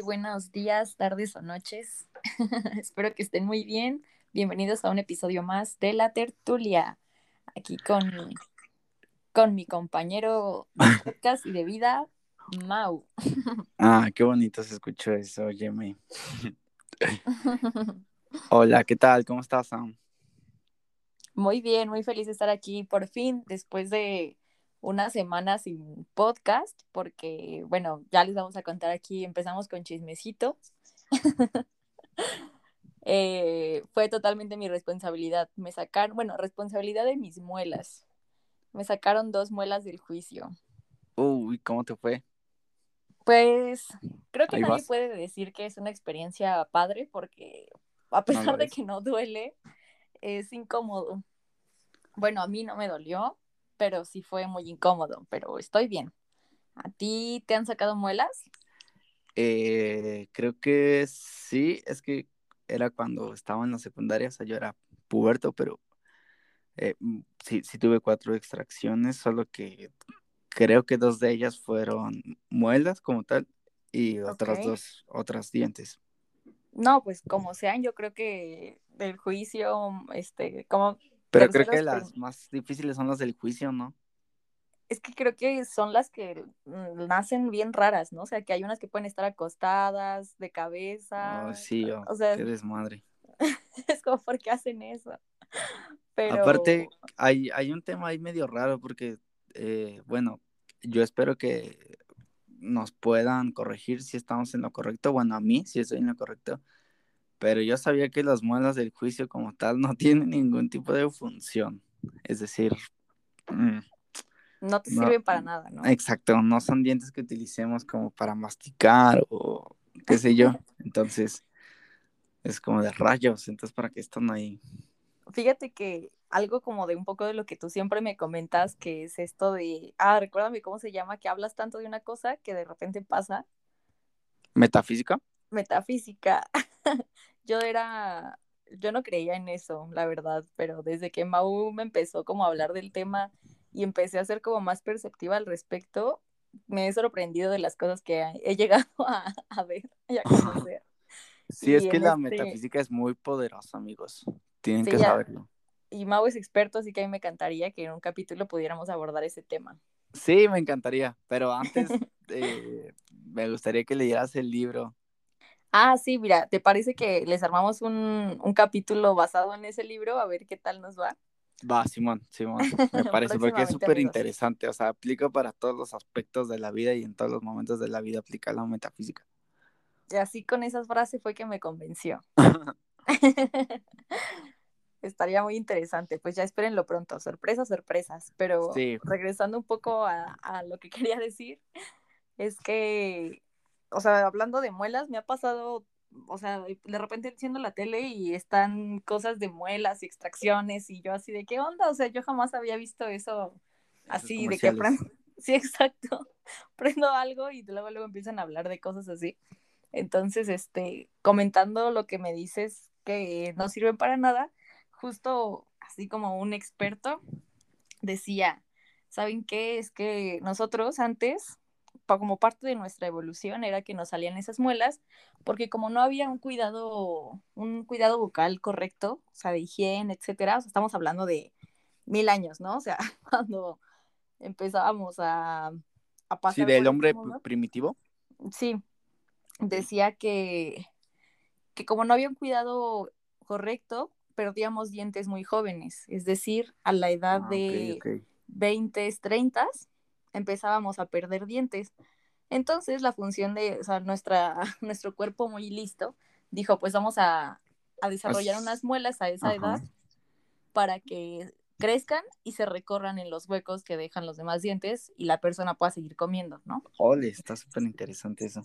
buenos días, tardes o noches. Espero que estén muy bien. Bienvenidos a un episodio más de La Tertulia. Aquí con, con mi compañero de podcast y de vida, Mau. Ah, qué bonito se escuchó eso, óyeme. Hola, ¿qué tal? ¿Cómo estás, Sam? Muy bien, muy feliz de estar aquí por fin, después de una semana sin podcast, porque, bueno, ya les vamos a contar aquí, empezamos con chismecito. Eh, fue totalmente mi responsabilidad. Me sacaron, bueno, responsabilidad de mis muelas. Me sacaron dos muelas del juicio. Uy, ¿cómo te fue? Pues creo que nadie puede decir que es una experiencia padre porque a pesar de que no duele, es incómodo. Bueno, a mí no me dolió, pero sí fue muy incómodo, pero estoy bien. ¿A ti te han sacado muelas? Eh, creo que sí, es que era cuando estaba en la secundaria, o sea, yo era puberto, pero eh, mm, sí, sí tuve cuatro extracciones, solo que creo que dos de ellas fueron muelas como tal y otras dos, otras dientes. No, pues como sean, yo creo que del juicio, este, como pero creo que las más difíciles son las del juicio, ¿no? Es que creo que son las que mm, nacen bien raras, ¿no? O sea, que hay unas que pueden estar acostadas, de cabeza. Oh, sí, oh, o sea, qué desmadre. es como, ¿por qué hacen eso? Pero... Aparte, hay, hay un tema ahí medio raro porque, eh, bueno, yo espero que nos puedan corregir si estamos en lo correcto. Bueno, a mí, si estoy en lo correcto pero yo sabía que las muelas del juicio como tal no tienen ningún tipo de función. Es decir, mm, no te sirven para nada, ¿no? Exacto, no son dientes que utilicemos como para masticar o qué sé yo. Entonces, es como de rayos, entonces para qué están ahí. Fíjate que algo como de un poco de lo que tú siempre me comentas, que es esto de, ah, recuérdame cómo se llama, que hablas tanto de una cosa que de repente pasa. ¿Metafísica? Metafísica. yo era, yo no creía en eso, la verdad, pero desde que Mau me empezó como a hablar del tema y empecé a ser como más perceptiva al respecto, me he sorprendido de las cosas que he llegado a, ver y a conocer. Sí, es que la este metafísica es muy poderosa, amigos. Tienen que saberlo. Y Mau es experto, así que a mí me encantaría que en un capítulo pudiéramos abordar ese tema. Sí, me encantaría, pero antes eh, me gustaría que leyeras el libro Ah, sí, mira, ¿te parece que les armamos un, capítulo basado en ese libro? A ver qué tal nos va. Va, Simón, Simón, me parece, porque es súper interesante, o sea, aplica para todos los aspectos de la vida y en todos los momentos de la vida aplica la metafísica. Y así con esas frases fue que me convenció. Estaría muy interesante, pues ya espérenlo pronto, sorpresas, sorpresas, pero regresando un poco a, a lo que quería decir, es que o sea, hablando de muelas, me ha pasado, o sea, de repente enciendo la tele y están cosas de muelas y extracciones y yo así de qué onda, o sea, yo jamás había visto eso así de que prendo, sí, exacto, prendo algo y luego luego empiezan a hablar de cosas así. Entonces, este, comentando lo que me dices que no sirven para nada, justo así como un experto decía, ¿saben qué? Es que nosotros antes como parte de nuestra evolución era que nos salían esas muelas, porque como no había un cuidado, un cuidado bucal correcto, o sea, de higiene, etcétera, estamos hablando de mil años, ¿no? O sea, cuando empezábamos a, a pasar. Sí, del hombre primitivo. Sí, decía que, que como no había un cuidado correcto, perdíamos dientes muy jóvenes, es decir, a la edad ah, de 20, 30 empezábamos a perder dientes. Entonces la función de, o sea, nuestra, nuestro cuerpo muy listo dijo, pues vamos a, desarrollar unas muelas a esa edad para que crezcan y se recorran en los huecos que dejan los demás dientes y la persona pueda seguir comiendo, ¿no? Ole, está súper interesante eso.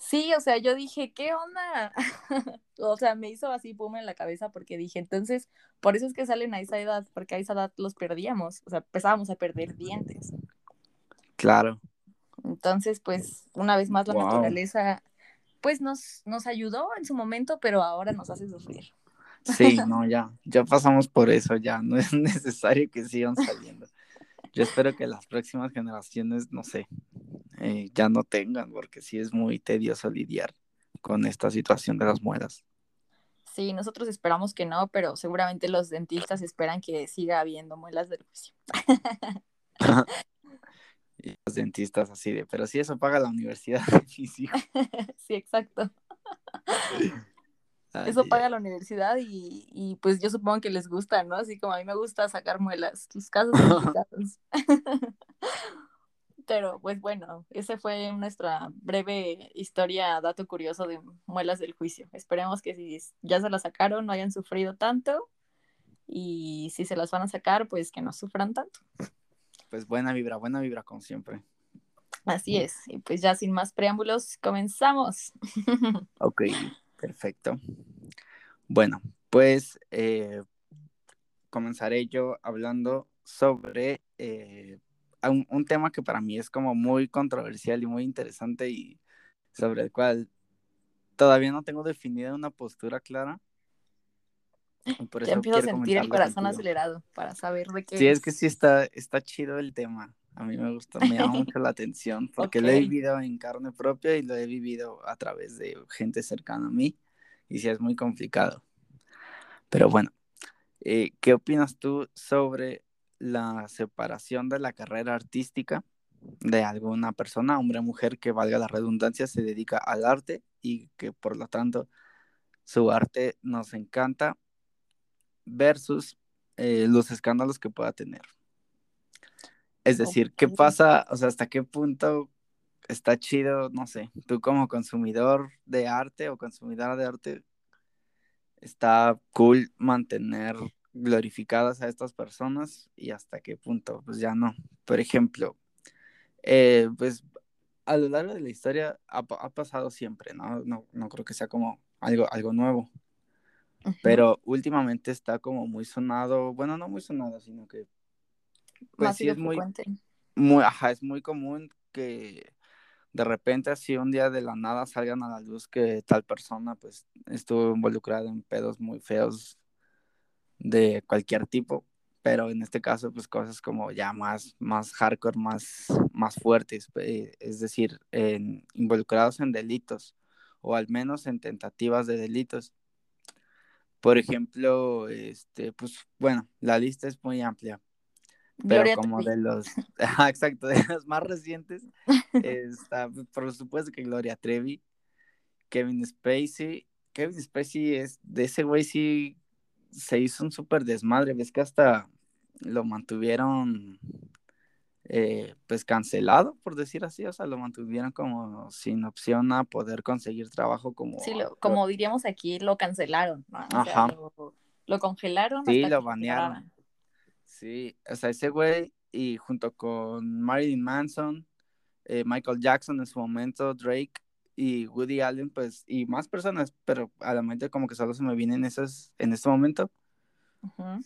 Sí, o sea, yo dije, ¿qué onda? o sea, me hizo así pum en la cabeza porque dije, entonces, por eso es que salen a esa edad, porque a esa edad los perdíamos, o sea, empezábamos a perder dientes. Claro. Entonces, pues, una vez más la naturaleza, pues nos, nos ayudó en su momento, pero ahora nos hace sufrir. Sí, no, ya, ya pasamos por eso, ya no es necesario que sigan saliendo. Yo espero que las próximas generaciones, no sé, eh, ya no tengan, porque sí es muy tedioso lidiar con esta situación de las muelas. Sí, nosotros esperamos que no, pero seguramente los dentistas esperan que siga habiendo muelas del juicio. y los dentistas así de, pero si eso paga la universidad de sí, exacto. eso paga la universidad y, y, pues yo supongo que les gusta, ¿no? Así como a mí me gusta sacar muelas, tus casos son casos. Pero pues bueno, esa fue nuestra breve historia, dato curioso de muelas del juicio. Esperemos que si ya se las sacaron no hayan sufrido tanto y si se las van a sacar, pues que no sufran tanto. Pues buena vibra, buena vibra como siempre. Así es, y pues ya sin más preámbulos, comenzamos. Ok, perfecto. Bueno, pues eh, comenzaré yo hablando sobre eh, un, tema que para mí es como muy controversial y muy interesante y sobre el cual todavía no tengo definida una postura clara. Por ya empiezo a sentir el corazón acelerado para saber de qué. Sí, es. que sí está, está chido el tema. A mí me gusta, me llama mucho la atención porque lo he vivido en carne propia y lo he vivido a través de gente cercana a mí y sí es muy complicado. Pero bueno, eh, ¿qué opinas tú sobre la separación de la carrera artística de alguna persona, hombre o mujer, que valga la redundancia, se dedica al arte y que por lo tanto su arte nos encanta versus eh, los escándalos que pueda tener. Es decir, ¿qué pasa? O sea, ¿hasta qué punto está chido? No sé, tú como consumidor de arte o consumidora de arte, está cool mantener glorificadas a estas personas y hasta qué punto, pues ya no. Por ejemplo, eh, pues a lo largo de la historia ha, pasado siempre, ¿no? ¿no? No creo que sea como algo, algo nuevo. Pero últimamente está como muy sonado, bueno, no muy sonado, sino que pues sí es muy, muy, ajá, es muy común que de repente así un día de la nada salgan a la luz que tal persona pues estuvo involucrada en pedos muy feos de cualquier tipo, pero en este caso, pues cosas como ya más, más hardcore, más, más fuertes, eh, es decir, involucrados en delitos o al menos en tentativas de delitos. Por ejemplo, este, pues bueno, la lista es muy amplia, pero como de los, exacto, de los más recientes, está, pues, por supuesto que Gloria Trevi, Kevin Spacey, Kevin Spacey es, de ese güey sí se hizo un súper desmadre, ves que hasta lo mantuvieron eh, pues cancelado, por decir así, o sea, lo mantuvieron como sin opción a poder conseguir trabajo como... Sí, como diríamos aquí, lo cancelaron, Ajá. lo, congelaron. Sí, lo banearon. Sí, o sea, ese güey y junto con Marilyn Manson, eh, Michael Jackson en su momento, Drake, y Woody Allen, pues, y más personas, pero a la mente como que solo se me vienen esas en este momento.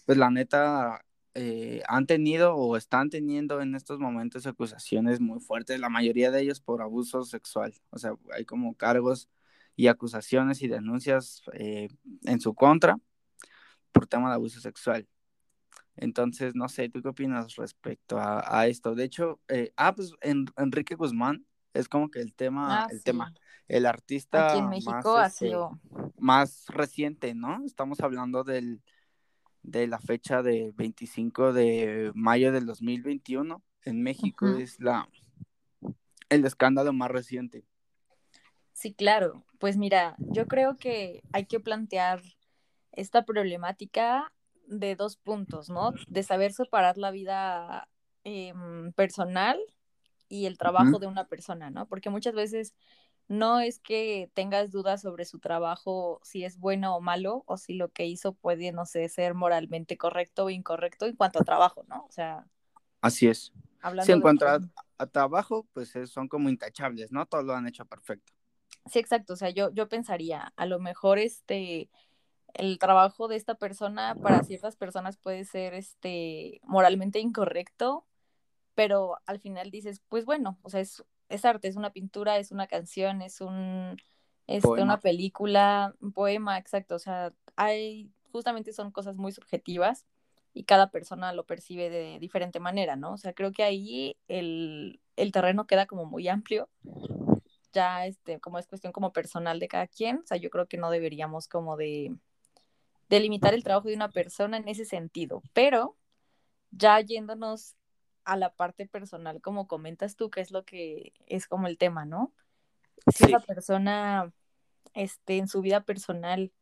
Pues la neta, eh, han tenido o están teniendo en estos momentos acusaciones muy fuertes, la mayoría de ellos por abuso sexual. O sea, hay como cargos y acusaciones y denuncias eh, en su contra por tema de abuso sexual. Entonces, no sé, ¿tú qué opinas respecto a, esto? De hecho, eh, ah, pues Enrique Guzmán es como que el tema, ah, el tema, el artista Aquí en México más, ha este, sido... más reciente, ¿no? Estamos hablando del, de la fecha de 25 de mayo del 2021 en México, es la el escándalo más reciente. Sí, claro. Pues mira, yo creo que hay que plantear esta problemática de dos puntos, ¿no? De saber separar la vida em, personal y el trabajo de una persona, ¿no? Porque muchas veces no es que tengas dudas sobre su trabajo, si es bueno o malo, o si lo que hizo puede, no sé, ser moralmente correcto o incorrecto en cuanto a trabajo, ¿no? O sea. Así es. si en cuanto a, trabajo, pues son como intachables, ¿no? Todos lo han hecho perfecto. Sí, exacto. O sea, yo, yo pensaría, a lo mejor este el trabajo de esta persona para ciertas personas puede ser este moralmente incorrecto, pero al final dices, pues bueno, o sea, es, es arte, es una pintura, es una canción, es un este, una película, un poema, exacto, o sea, hay justamente son cosas muy subjetivas y cada persona lo percibe de diferente manera, ¿no? O sea, creo que ahí el, el terreno queda como muy amplio. Ya, este, como es cuestión como personal de cada quien, o sea, yo creo que no deberíamos como de delimitar el trabajo de una persona en ese sentido, pero ya yéndonos a la parte personal, como comentas tú, que es lo que es como el tema, ¿no? Si esa persona, este, en su vida personal,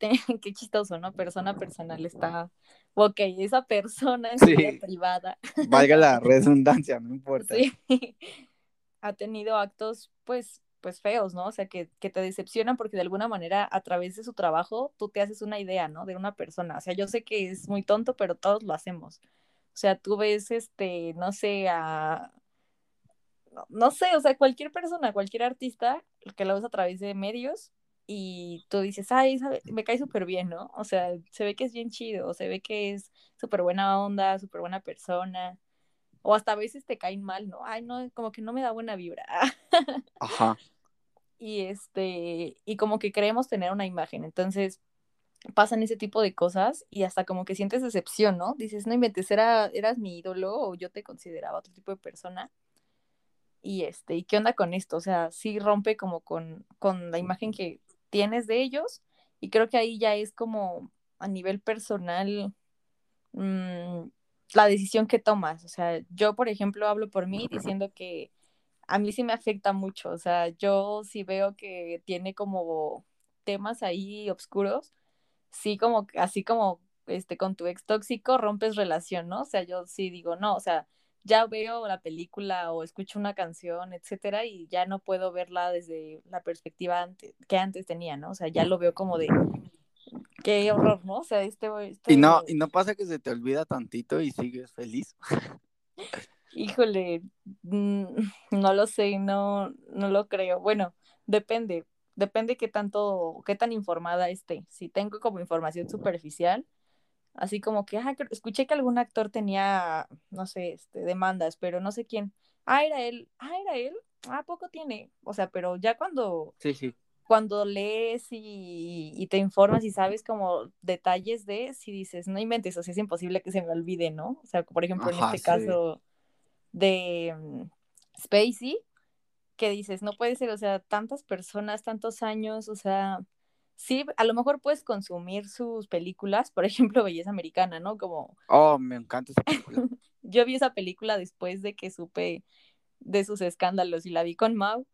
qué chistoso, ¿no? Persona personal está, ok, esa persona en su vida privada. Valga la redundancia, no importa. Sí, ha tenido actos, pues, pues feos, ¿no? O sea, que, que, te decepcionan porque de alguna manera a través de su trabajo tú te haces una idea, ¿no? De una persona. O sea, yo sé que es muy tonto, pero todos lo hacemos. O sea, tú ves, este, no sé, a... No, sé, o sea, cualquier persona, cualquier artista que lo ves a través de medios y tú dices, ay, me cae súper bien, ¿no? O sea, se ve que es bien chido, se ve que es súper buena onda, súper buena persona. O hasta a veces te caen mal, ¿no? Ay, no, como que no me da buena vibra. Ajá. Y este, y como que creemos tener una imagen. Entonces, pasan ese tipo de cosas y hasta como que sientes decepción, ¿no? Dices, no inventes, era, eras mi ídolo o yo te consideraba otro tipo de persona. Y este, ¿y qué onda con esto? O sea, sí rompe como con, con la imagen que tienes de ellos y creo que ahí ya es como a nivel personal mmm, la decisión que tomas. O sea, yo, por ejemplo, hablo por mí diciendo que a mí sí me afecta mucho. O sea, yo sí veo que tiene como temas ahí oscuros sí como, así como este, con tu ex tóxico rompes relación, ¿no? O sea, yo sí digo, no, o sea, ya veo la película o escucho una canción, etcétera, y ya no puedo verla desde la perspectiva que antes tenía, ¿no? O sea, ya lo veo como de qué horror, ¿no? O sea, este, este... Y no, y no pasa que se te olvida tantito y sigues feliz. Híjole, mm, no lo sé, no, no lo creo. Bueno, depende, depende qué tanto, qué tan informada esté. Si tengo como información superficial, así como que, ah, escuché que algún actor tenía, no sé, este, demandas, pero no sé quién. Ah, era él, ah, era él, ah, poco tiene. O sea, pero ya cuando, sí, sí. cuando lees y, y te informas y sabes como detalles de, si dices, no inventes, o sea, es imposible que se me olvide, ¿no? O sea, por ejemplo, en este caso de um, Spacey, que dices, no puede ser, o sea, tantas personas, tantos años, o sea, sí, a lo mejor puedes consumir sus películas, por ejemplo, Belleza Americana, ¿no? Como... Oh, me encanta esa película. Yo vi esa película después de que supe de sus escándalos y la vi con Mau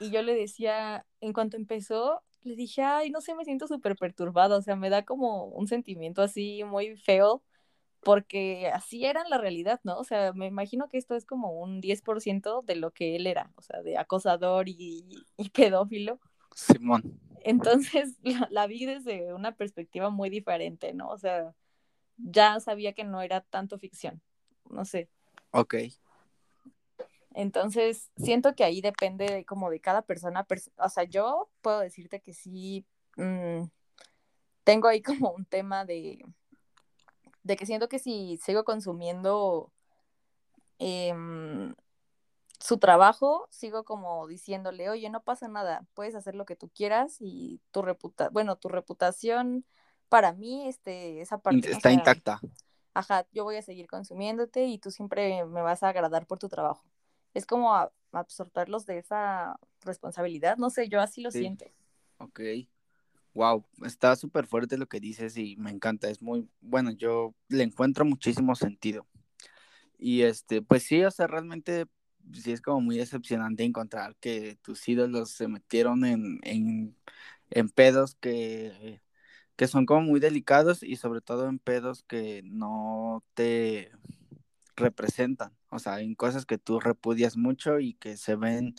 y yo le decía, en cuanto empezó, le dije, ay, no sé, me siento súper perturbada, o sea, me da como un sentimiento así muy feo porque así era la realidad, ¿no? O sea, me imagino que esto es como un 10% de lo que él era, o sea, de acosador y, pedófilo. Simón. Entonces la, vi desde una perspectiva muy diferente, ¿no? O sea, ya sabía que no era tanto ficción, no sé. Ok. Entonces, siento que ahí depende como de cada persona. o sea, yo puedo decirte que sí, mm, tengo ahí como un tema de, de que siento que si sigo consumiendo em, su trabajo, sigo como diciéndole, oye, no pasa nada, puedes hacer lo que tú quieras y tu reputación, bueno, tu reputación para mí, este, esa parte está intacta. Ajá, yo voy a seguir consumiéndote y tú siempre me vas a agradar por tu trabajo. Es como absorberlos de esa responsabilidad, no sé, yo así lo siento. Ok wow, está súper fuerte lo que dices y me encanta, es muy, bueno, yo le encuentro muchísimo sentido. Y este, pues sí, o sea, realmente sí es como muy decepcionante encontrar que tus ídolos se metieron en, en, en pedos que, que son como muy delicados y sobre todo en pedos que no te representan, o sea, en cosas que tú repudias mucho y que se ven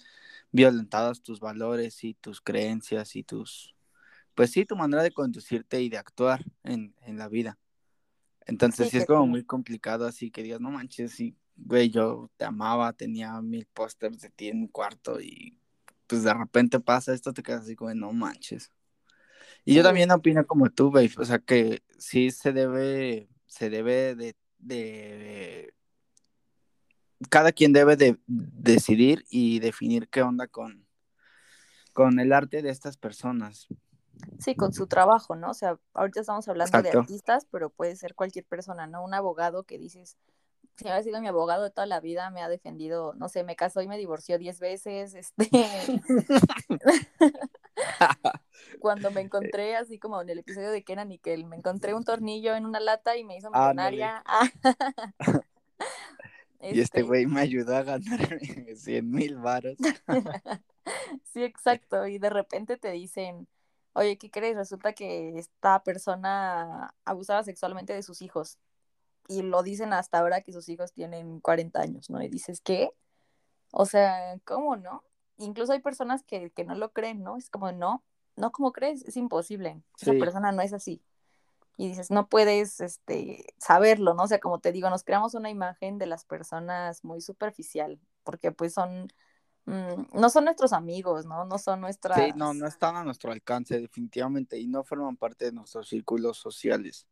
violentados tus valores y tus creencias y tus pues sí, tu manera de conducirte y de actuar en, la vida. Entonces sí, es como muy complicado así que digas, no manches, sí, güey, yo te amaba, tenía mil pósters de ti en mi cuarto y pues de repente pasa esto, te quedas así como, no manches. Y yo también opino como tú, güey, o sea que sí se debe, se debe de, de cada quien debe de decidir y definir qué onda con, con el arte de estas personas. Sí, con su trabajo, ¿no? O sea, ahorita estamos hablando de artistas, pero puede ser cualquier persona, ¿no? Un abogado que dices, si ha sido mi abogado de toda la vida, me ha defendido, no sé, me casó y me divorció diez veces, este... Cuando me encontré, así como en el episodio de Kenan y me encontré un tornillo en una lata y me hizo millonaria. y este, este güey me ayudó a ganar 100 mil varos. sí, exacto. Y de repente te dicen, oye, ¿qué crees? Resulta que esta persona abusaba sexualmente de sus hijos. Y lo dicen hasta ahora que sus hijos tienen 40 años, ¿no? Y dices, ¿qué? O sea, ¿cómo no? Incluso hay personas que, no lo creen, ¿no? Es como, no, no, como crees? Es imposible. Esa persona no es así. Y dices, no puedes este, saberlo, ¿no? O sea, como te digo, nos creamos una imagen de las personas muy superficial, porque pues son no son nuestros amigos, ¿no? No son nuestras... Sí, no, no están a nuestro alcance definitivamente y no forman parte de nuestros círculos sociales.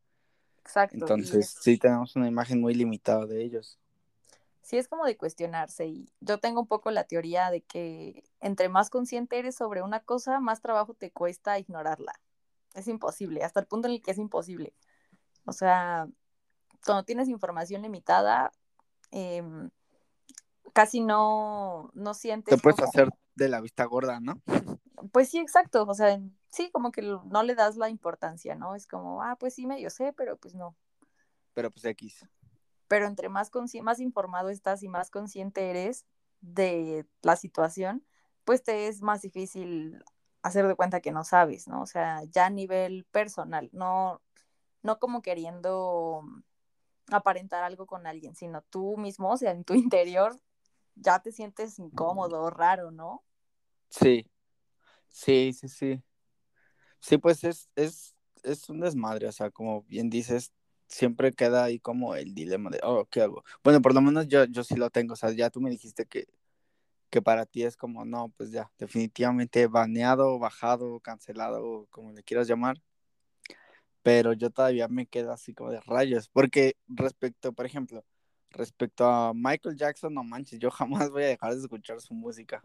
Exacto. Entonces sí tenemos una imagen muy limitada de ellos. Sí, es como de cuestionarse y yo tengo un poco la teoría de que entre más consciente eres sobre una cosa, más trabajo te cuesta ignorarla. Es imposible, hasta el punto en el que es imposible. O sea, cuando tienes información limitada, eh, casi no, no sientes. Te puedes hacer de la vista gorda, ¿no? Pues sí, exacto. O sea, sí, como que no le das la importancia, ¿no? Es como, ah, pues sí, medio sé, pero pues no. Pero pues X. Pero entre más, más informado estás y más consciente eres de la situación, pues te es más difícil hacer de cuenta que no sabes, ¿no? O sea, ya a nivel personal, no, no como queriendo aparentar algo con alguien, sino tú mismo, o sea, en tu interior, ya te sientes incómodo, raro, ¿no? Sí, sí, sí, sí. Sí, pues es, es, es un desmadre, o sea, como bien dices, siempre queda ahí como el dilema de, oh, ¿qué hago? Bueno, por lo menos yo, yo sí lo tengo, o sea, ya tú me dijiste que, que para ti es como, no, pues ya, definitivamente baneado, bajado, cancelado, como le quieras llamar. Pero yo todavía me quedo así como de rayos, porque respecto, por ejemplo, Respecto a Michael Jackson, no manches, yo jamás voy a dejar de escuchar su música.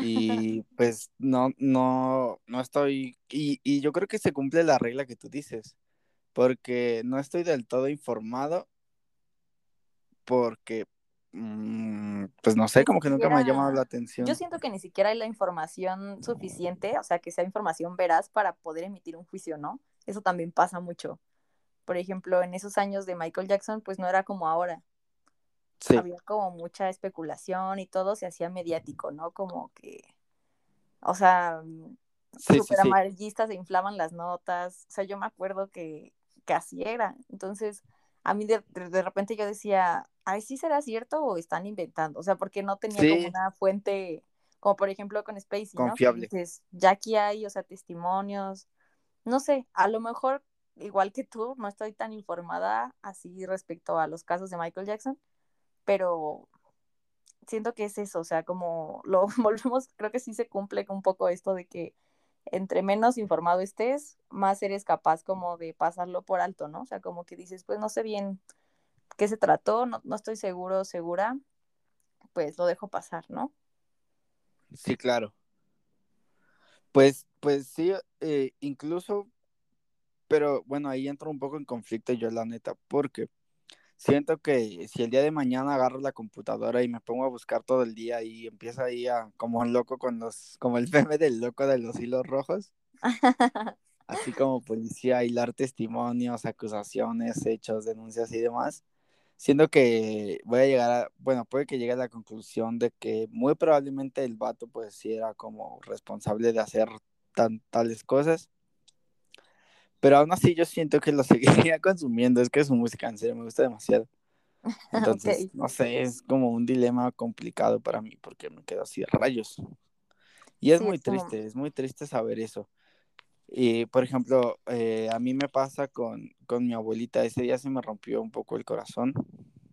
Y pues no, no, no estoy, y, y yo creo que se cumple la regla que tú dices, porque no estoy del todo informado, porque, mm, pues no sé, como que nunca me ha llamado la atención. Yo siento que ni siquiera hay la información suficiente, o sea, que sea información veraz para poder emitir un juicio, ¿no? Eso también pasa mucho por ejemplo, en esos años de Michael Jackson, pues no era como ahora. Sí. Había como mucha especulación y todo se hacía mediático, ¿no? Como que, o sea, súper amarillistas se inflaban las notas. O sea, yo me acuerdo que, que así era. Entonces, a mí de, repente yo decía, ay, ¿sí será cierto o están inventando? O sea, porque no tenía como una fuente, como por ejemplo con Spacey, ¿no? Confiable. ya aquí hay, o sea, testimonios. No sé, a lo mejor igual que tú, no estoy tan informada así respecto a los casos de Michael Jackson, pero siento que es eso, o sea, como lo volvemos, creo que sí se cumple un poco esto de que entre menos informado estés, más eres capaz como de pasarlo por alto, ¿no? O sea, como que dices, pues no sé bien qué se trató, no, no estoy seguro, segura, pues lo dejo pasar, ¿no? Sí, claro. Pues, pues sí, eh, incluso pero bueno, ahí entro un poco en conflicto yo, la neta, porque siento que si el día de mañana agarro la computadora y me pongo a buscar todo el día y empiezo ahí a, como un loco con los, como el meme del loco de los hilos rojos, así como policía, hilar testimonios, acusaciones, hechos, denuncias y demás, siento que voy a llegar a, bueno, puede que llegue a la conclusión de que muy probablemente el vato pues sí era como responsable de hacer tan, tales cosas pero aún así yo siento que lo seguiría consumiendo, es que su música en serio me gusta demasiado. Entonces, no sé, es como un dilema complicado para mí porque me quedo así rayos. Y es muy triste, es muy triste saber eso. Y, por ejemplo, eh, a mí me pasa con, con, mi abuelita, ese día se me rompió un poco el corazón.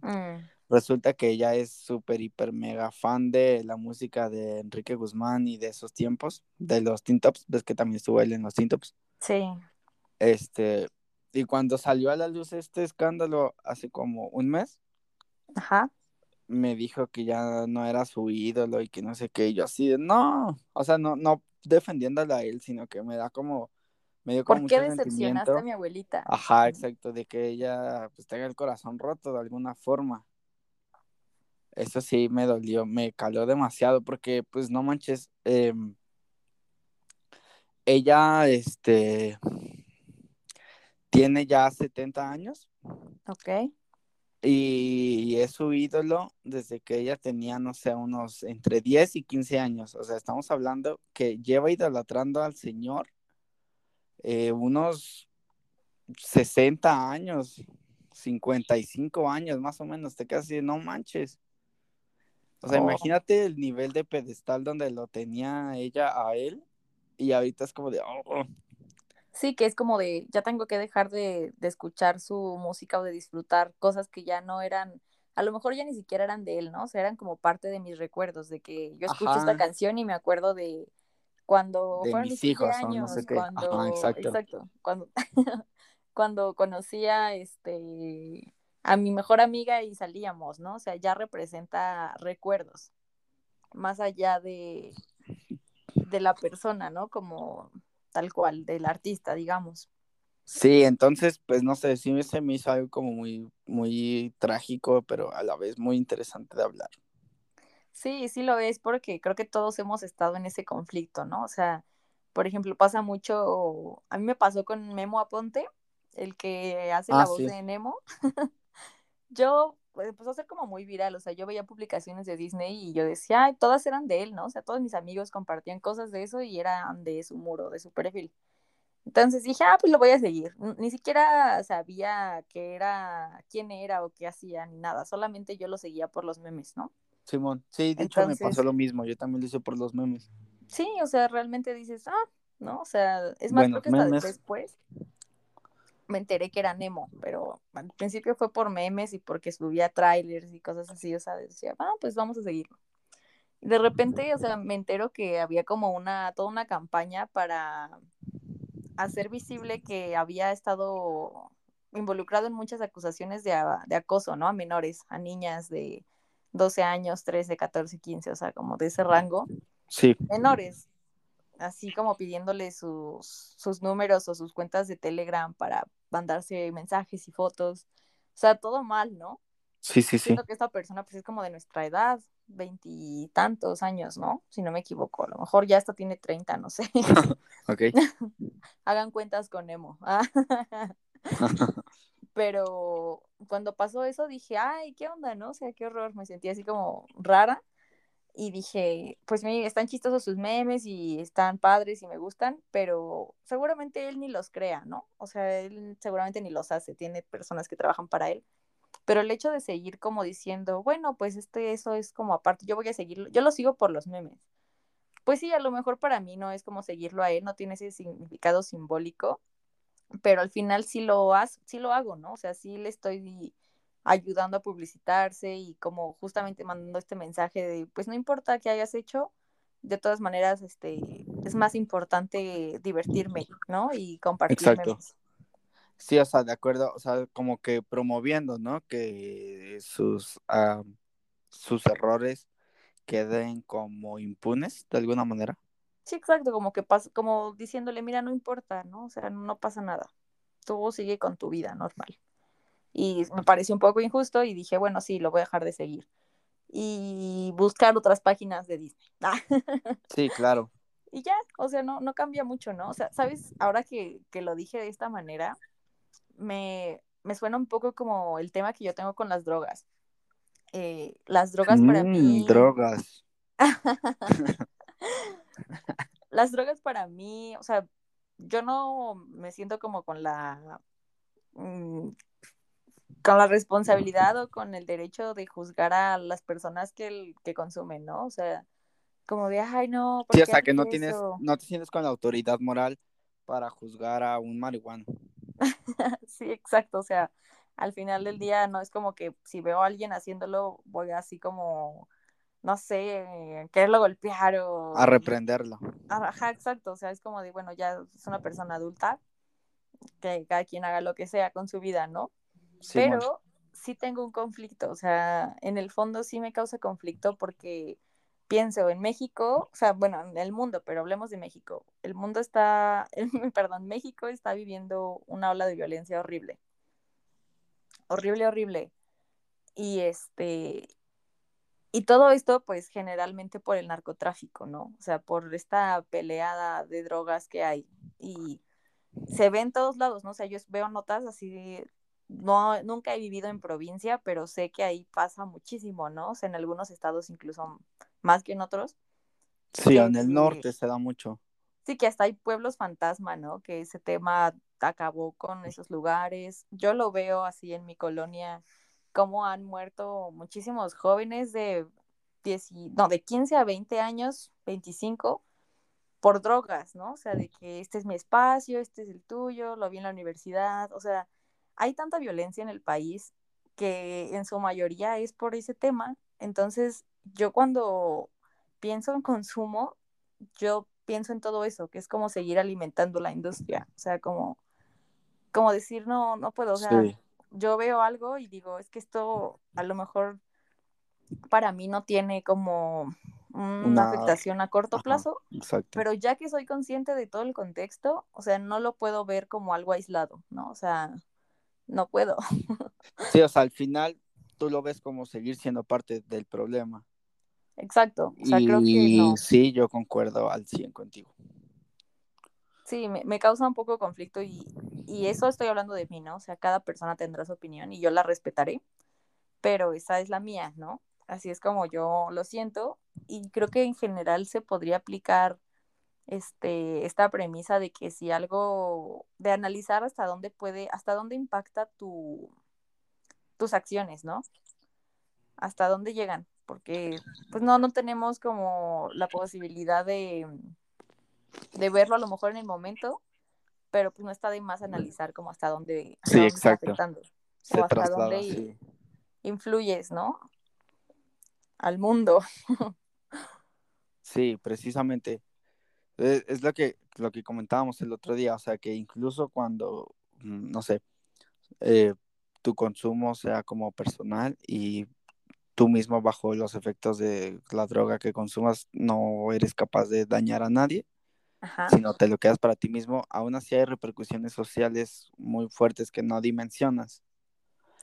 Mm. Resulta que ella es súper, hiper, mega fan de la música de Enrique Guzmán y de esos tiempos, de los Teen Tops, ves que también estuvo él en los Teen Tops. Sí. Este, y cuando salió a la luz este escándalo hace como un mes, me dijo que ya no era su ídolo y que no sé qué, y yo así de, no, o sea, no, no defendiéndole a él, sino que me da como, me dio como ¿Por qué decepcionaste a mi abuelita? Ajá, exacto, de que ella pues tenga el corazón roto de alguna forma. Eso sí me dolió, me caló demasiado porque pues no manches, em, ella este tiene ya 70 años. Ok. Y es su ídolo desde que ella tenía, no sé, unos entre 10 y 15 años. O sea, estamos hablando que lleva idolatrando al Señor eh, unos 60 años, 55 años más o menos. Te quedas así, no manches. O sea, oh. imagínate el nivel de pedestal donde lo tenía ella a él. Y ahorita es como de, oh, Sí, que es como de, ya tengo que dejar de, escuchar su música o de disfrutar cosas que ya no eran, a lo mejor ya ni siquiera eran de él, ¿no? O sea, eran como parte de mis recuerdos, de que yo escucho esta canción y me acuerdo de cuando fueron mis hijos, años, cuando, exacto. cuando, cuando conocía este a mi mejor amiga y salíamos, ¿no? O sea, ya representa recuerdos, más allá de, de la persona, ¿no? Como tal cual, del artista, digamos. Sí, entonces, pues no sé, sí se me hizo algo como muy, muy trágico, pero a la vez muy interesante de hablar. Sí, sí lo es, porque creo que todos hemos estado en ese conflicto, ¿no? O sea, por ejemplo, pasa mucho, a mí me pasó con Memo Aponte, el que hace la ah, voz de Nemo. yo, pues empezó a ser como muy viral, o sea, yo veía publicaciones de Disney y yo decía, ay, todas eran de él, ¿no? O sea, todos mis amigos compartían cosas de eso y eran de su muro, de su perfil. Entonces dije, ah, pues lo voy a seguir. Ni siquiera sabía qué era, quién era o qué hacía, ni nada, solamente yo lo seguía por los memes, ¿no? Simón, sí, de hecho me pasó lo mismo, yo también lo hice por los memes. Sí, o sea, realmente dices, ah, ¿no? O sea, es más, creo que hasta después me enteré que era Nemo, pero al principio fue por memes y porque subía trailers y cosas así, o sea, decía, ah, pues vamos a seguirlo. De repente, o sea, me entero que había como una, toda una campaña para hacer visible que había estado involucrado en muchas acusaciones de, de acoso, ¿no? A menores, a niñas de 12 años, 13, 14, 15, o sea, como de ese rango. Sí. Menores así como pidiéndole sus, sus números o sus cuentas de Telegram para mandarse mensajes y fotos. O sea, todo mal, ¿no? Sí, sí, Siento que esta persona pues es como de nuestra edad, veintitantos años, ¿no? Si no me equivoco, a lo mejor ya hasta tiene treinta, no sé. ok. Hagan cuentas con Emo. Pero cuando pasó eso dije, ay, ¿qué onda, no? O sea, qué horror, me sentí así como rara y dije, pues me, están chistosos sus memes y están padres y me gustan, pero seguramente él ni los crea, ¿no? O sea, él seguramente ni los hace, tiene personas que trabajan para él. Pero el hecho de seguir como diciendo, bueno, pues este, eso es como aparte, yo voy a seguirlo, yo lo sigo por los memes. Pues sí, a lo mejor para mí no es como seguirlo a él, no tiene ese significado simbólico, pero al final sí lo, sí lo hago, ¿no? O sea, sí le estoy ayudando a publicitarse y como justamente mandando este mensaje de, pues no importa qué hayas hecho, de todas maneras, este, es más importante divertirme, ¿no? Y compartir. Exacto. Sí, o sea, de acuerdo, o sea, como que promoviendo, ¿no? Que sus, sus errores queden como impunes de alguna manera. Sí, exacto, como que pasa, como diciéndole, mira, no importa, ¿no? O sea, no pasa nada. Tú sigue con tu vida normal. Y me pareció un poco injusto y dije, bueno, sí, lo voy a dejar de seguir. Y buscar otras páginas de Disney. sí, claro. Y ya, o sea, no, no cambia mucho, ¿no? O sea, ¿sabes? Ahora que, lo dije de esta manera, me, suena un poco como el tema que yo tengo con las drogas. Eh, las drogas para mm, mí. Drogas. las drogas para mí, o sea, yo no me siento como con la mm, con la responsabilidad o con el derecho de juzgar a las personas que, que consumen, ¿no? O sea, como de, ay, no. sí, o sea, que no tienes, no te sientes con la autoridad moral para juzgar a un marihuano. sí, exacto, o sea, al final del día no es como que si veo a alguien haciéndolo, voy así como, no sé, quererlo golpear o... A reprenderlo. Ajá, exacto, o sea, es como de, bueno, ya es una persona adulta, que cada quien haga lo que sea con su vida, ¿no? Pero sí tengo un conflicto, o sea, en el fondo sí me causa conflicto porque pienso en México, o sea, bueno, en el mundo, pero hablemos de México. El mundo está, perdón, México está viviendo una ola de violencia horrible. Horrible, horrible. Y este, y todo esto, pues, generalmente por el narcotráfico, ¿no? O sea, por esta peleada de drogas que hay. Y se ve en todos lados, ¿no? O sea, yo veo notas así no, nunca he vivido en provincia, pero sé que ahí pasa muchísimo, ¿no? O sea, en algunos estados incluso más que en otros. Sí, en el norte se da mucho. Sí, que hasta hay pueblos fantasma, ¿no? Que ese tema acabó con esos lugares. Yo lo veo así en mi colonia, como han muerto muchísimos jóvenes de, 10, no, de 15 a 20 años, 25, por drogas, ¿no? O sea, de que este es mi espacio, este es el tuyo, lo vi en la universidad, o sea, hay tanta violencia en el país que en su mayoría es por ese tema. Entonces, yo cuando pienso en consumo, yo pienso en todo eso, que es como seguir alimentando la industria, o sea, como, como decir, no, no puedo, o sea, yo veo algo y digo, es que esto a lo mejor para mí no tiene como una, afectación a corto plazo, pero ya que soy consciente de todo el contexto, o sea, no lo puedo ver como algo aislado, ¿no? O sea, no puedo. Sí, o sea, al final tú lo ves como seguir siendo parte del problema. Exacto. O sea, creo que no. Sí, yo concuerdo al 100 contigo. Sí, me, causa un poco de conflicto y, y, eso estoy hablando de mí, ¿no? O sea, cada persona tendrá su opinión y yo la respetaré, pero esa es la mía, ¿no? Así es como yo lo siento y creo que en general se podría aplicar este, esta premisa de que si algo, de analizar hasta dónde puede, hasta dónde impacta tu, tus acciones, ¿no? Hasta dónde llegan, porque pues no, no tenemos como la posibilidad de, de verlo a lo mejor en el momento, pero pues no está de más analizar como hasta dónde, sí, está afectando, o hasta dónde influyes, ¿no? Al mundo. sí, precisamente es, lo que, lo que comentábamos el otro día, o sea, que incluso cuando, mm, no sé, eh, tu consumo sea como personal y tú mismo bajo los efectos de la droga que consumas no eres capaz de dañar a nadie, sino te lo quedas para ti mismo, aún así hay repercusiones sociales muy fuertes que no dimensionas.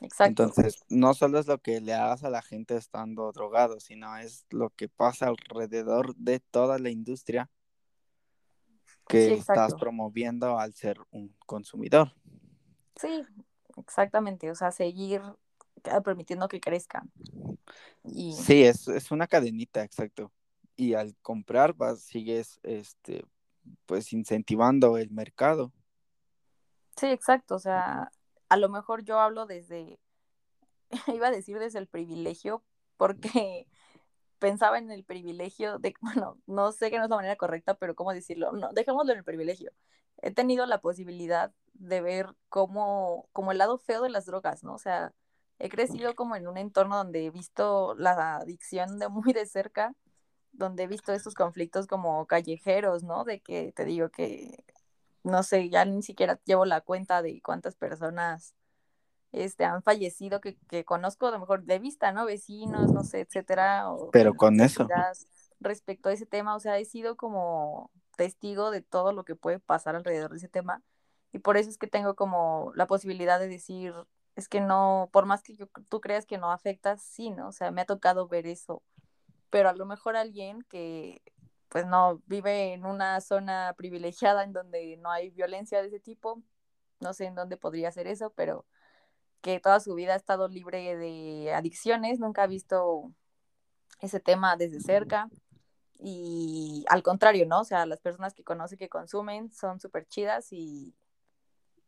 Exacto. Entonces, no solo es lo que le hagas a la gente estando drogado, sino es lo que pasa alrededor de toda la industria que estás promoviendo al ser un consumidor. Sí, exactamente, o sea, seguir permitiendo que crezca. Sí, es, es, una cadenita, exacto. Y al comprar vas, sigues este, pues incentivando el mercado. Sí, exacto, o sea, a lo mejor yo hablo desde, iba a decir desde el privilegio, porque pensaba en el privilegio de, bueno, no sé que no es la manera correcta, pero cómo decirlo, no, dejémoslo en el privilegio. He tenido la posibilidad de ver cómo, como el lado feo de las drogas, ¿no? O sea, he crecido como en un entorno donde he visto la adicción de muy de cerca, donde he visto estos conflictos como callejeros, ¿no? De que te digo que, no sé, ya ni siquiera llevo la cuenta de cuántas personas este, han fallecido que, que conozco a lo mejor de vista, ¿no? Vecinos, no sé, etcétera. Pero con eso. Respecto a ese tema, o sea, he sido como testigo de todo lo que puede pasar alrededor de ese tema y por eso es que tengo como la posibilidad de decir, es que no, por más que tú creas que no afecta, sí, ¿no? O sea, me ha tocado ver eso, pero a lo mejor alguien que pues no vive en una zona privilegiada en donde no hay violencia de ese tipo, no sé en dónde podría ser eso, pero que toda su vida ha estado libre de adicciones, nunca ha visto ese tema desde cerca y al contrario, ¿no? O sea, las personas que conoce que consumen son súper chidas y,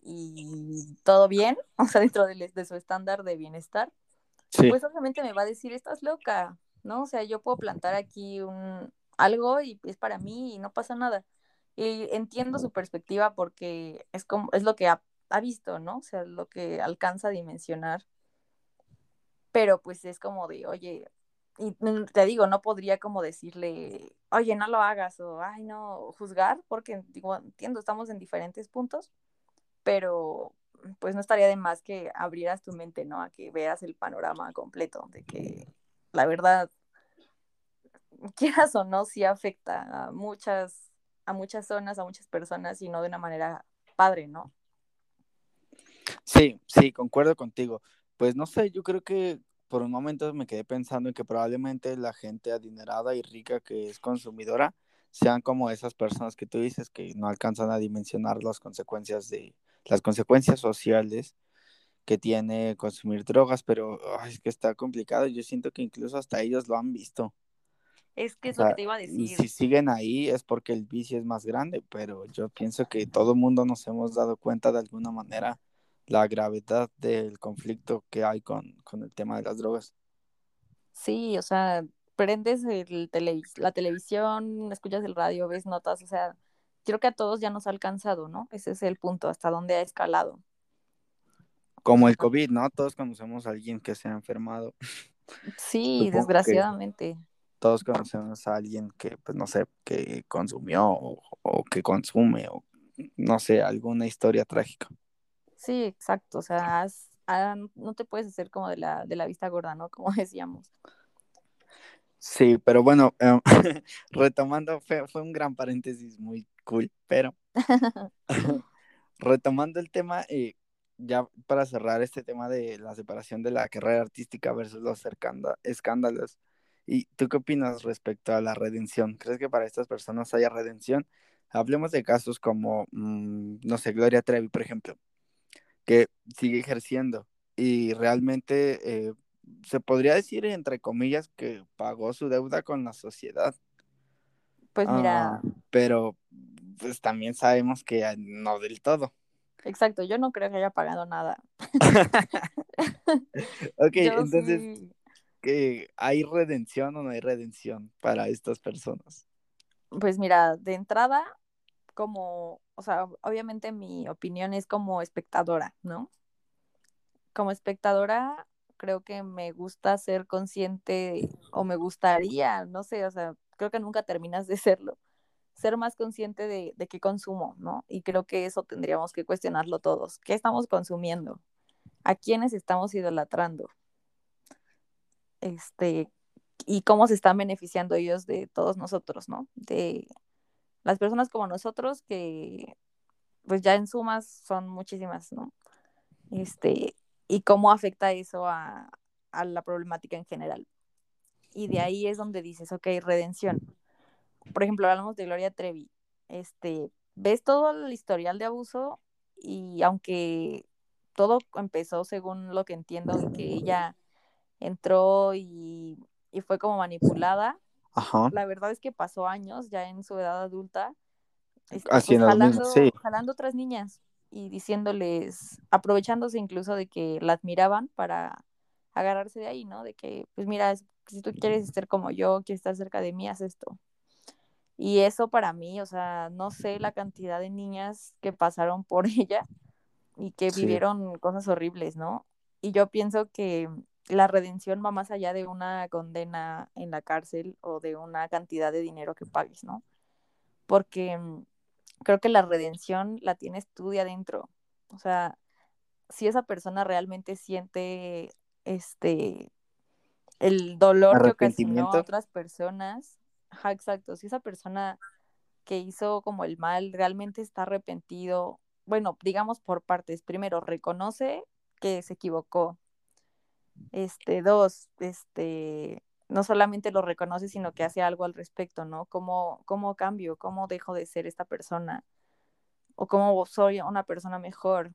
y todo bien, o sea, dentro de, de su estándar de bienestar, pues obviamente me va a decir, estás loca, ¿no? O sea, yo puedo plantar aquí un, algo y es para mí y no pasa nada. Y entiendo su perspectiva porque es como es lo que ha ha visto, ¿no? O sea, lo que alcanza a dimensionar. Pero pues es como de, oye, y te digo, no podría como decirle, oye, no lo hagas o, ay, no, juzgar, porque entiendo, estamos en diferentes puntos, pero pues no estaría de más que abrieras tu mente, ¿no? A que veas el panorama completo, de que la verdad, quieras o no, sí afecta a muchas, a muchas zonas, a muchas personas y no de una manera padre, ¿no? Sí, sí, concuerdo contigo. Pues no sé, yo creo que por un momento me quedé pensando en que probablemente la gente adinerada y rica que es consumidora sean como esas personas que tú dices que no alcanzan a dimensionar las consecuencias de las consecuencias sociales que tiene consumir drogas, pero es que está complicado. Yo siento que incluso hasta ellos lo han visto. Es que es lo que te iba a decir. Y si siguen ahí es porque el vicio es más grande, pero yo pienso que todo mundo nos hemos dado cuenta de alguna manera la gravedad del conflicto que hay con, el tema de las drogas. Sí, o sea, prendes el la televisión, escuchas el radio, ves notas, o sea, creo que a todos ya nos ha alcanzado, ¿no? Ese es el punto, hasta dónde ha escalado. Como el COVID, ¿no? Todos conocemos a alguien que se ha enfermado. Sí, desgraciadamente. Todos conocemos a alguien que, pues, no sé, que consumió o, o que consume o, no sé, alguna historia trágica. Sí, exacto, o sea, ah, no te puedes hacer como de la, de la vista gorda, ¿no? Como decíamos. Sí, pero bueno, em, retomando, fue, un gran paréntesis muy cool, pero retomando el tema, eh, ya para cerrar este tema de la separación de la carrera artística versus los escándalos, ¿y tú qué opinas respecto a la redención? ¿Crees que para estas personas haya redención? Hablemos de casos como, mm, no sé, Gloria Trevi, por ejemplo que sigue ejerciendo y realmente eh, se podría decir, entre comillas, que pagó su deuda con la sociedad. Pues mira. Ah, pero pues también sabemos que no del todo. Exacto, yo no creo que haya pagado nada. ok, entonces, ¿hay redención o no hay redención para estas personas? Pues mira, de entrada, como, o sea, obviamente mi opinión es como espectadora, ¿no? Como espectadora, creo que me gusta ser consciente o me gustaría, no sé, o sea, creo que nunca terminas de serlo, ser más consciente de, de qué consumo, ¿no? Y creo que eso tendríamos que cuestionarlo todos. ¿Qué estamos consumiendo? ¿A quiénes estamos idolatrando? Este, y cómo se están beneficiando ellos de todos nosotros, ¿no? De, las personas como nosotros que pues ya en sumas son muchísimas, ¿no? Este, y cómo afecta eso a, la problemática en general. Y de ahí es donde dices, ok, redención. Por ejemplo, hablamos de Gloria Trevi. Este, ves todo el historial de abuso y aunque todo empezó, según lo que entiendo, en que ella entró y, y fue como manipulada, la verdad es que pasó años ya en su edad adulta, este, pues, jalando, otras niñas y diciéndoles, aprovechándose incluso de que la admiraban para agarrarse de ahí, ¿no? De que, pues mira, si tú quieres estar como yo, quieres estar cerca de mí, haz esto. Y eso para mí, o sea, no sé la cantidad de niñas que pasaron por ella y que vivieron cosas horribles, ¿no? Y yo pienso que la redención va más allá de una condena en la cárcel o de una cantidad de dinero que pagues, ¿no? Porque mm, creo que la redención la tienes tú de adentro. O sea, si esa persona realmente siente este el dolor que ocasionó a otras personas, exacto, si esa persona que hizo como el mal realmente está arrepentido, bueno, digamos por partes, primero reconoce que se equivocó, este, dos, este, no solamente lo reconoce, sino que hace algo al respecto, ¿no? ¿Cómo, cómo cambio? ¿Cómo dejo de ser esta persona? ¿O cómo soy una persona mejor?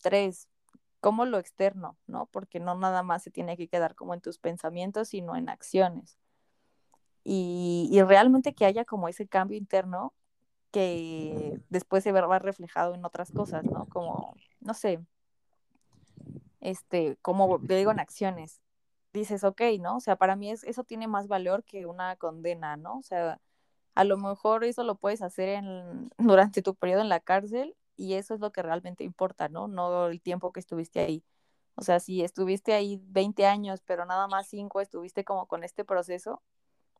Tres, ¿cómo lo externo? ¿No? Porque no nada más se tiene que quedar como en tus pensamientos, sino en acciones. Y, y realmente que haya como ese cambio interno que después se va reflejado en otras cosas, ¿no? Como, no sé, este, como te digo, en acciones. Dices, ok, ¿no? O sea, para mí es, eso tiene más valor que una condena, ¿no? O sea, a lo mejor eso lo puedes hacer en, durante tu periodo en la cárcel y eso es lo que realmente importa, ¿no? No el tiempo que estuviste ahí. O sea, si estuviste ahí 20 años, pero nada más 5 estuviste como con este proceso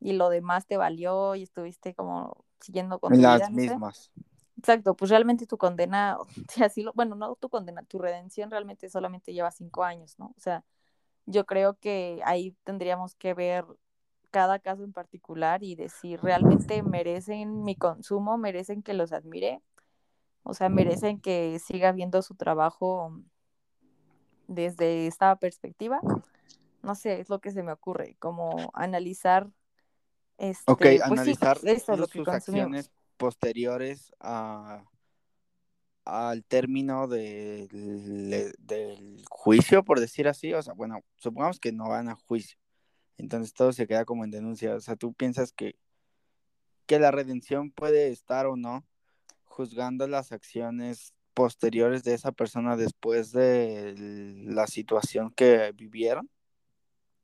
y lo demás te valió y estuviste como siguiendo con las mismas. Exacto, pues realmente tu condena, así lo, bueno, no tu condena, tu redención realmente solamente lleva cinco años, ¿no? O sea, yo creo que ahí tendríamos que ver cada caso en particular y decir, ¿realmente merecen mi consumo? ¿Merecen que los admire? O sea, merecen que siga viendo su trabajo desde esta perspectiva. No sé, es lo que se me ocurre, como analizar. Este, ok, pues analizar eso, lo que consumimos. acciones posteriores a, al término del, del juicio, por decir así. O sea, bueno, supongamos que no van a juicio. Entonces todo se queda como en denuncia. O sea, tú piensas que, que la redención puede estar o no juzgando las acciones posteriores de esa persona después de la situación que vivieron?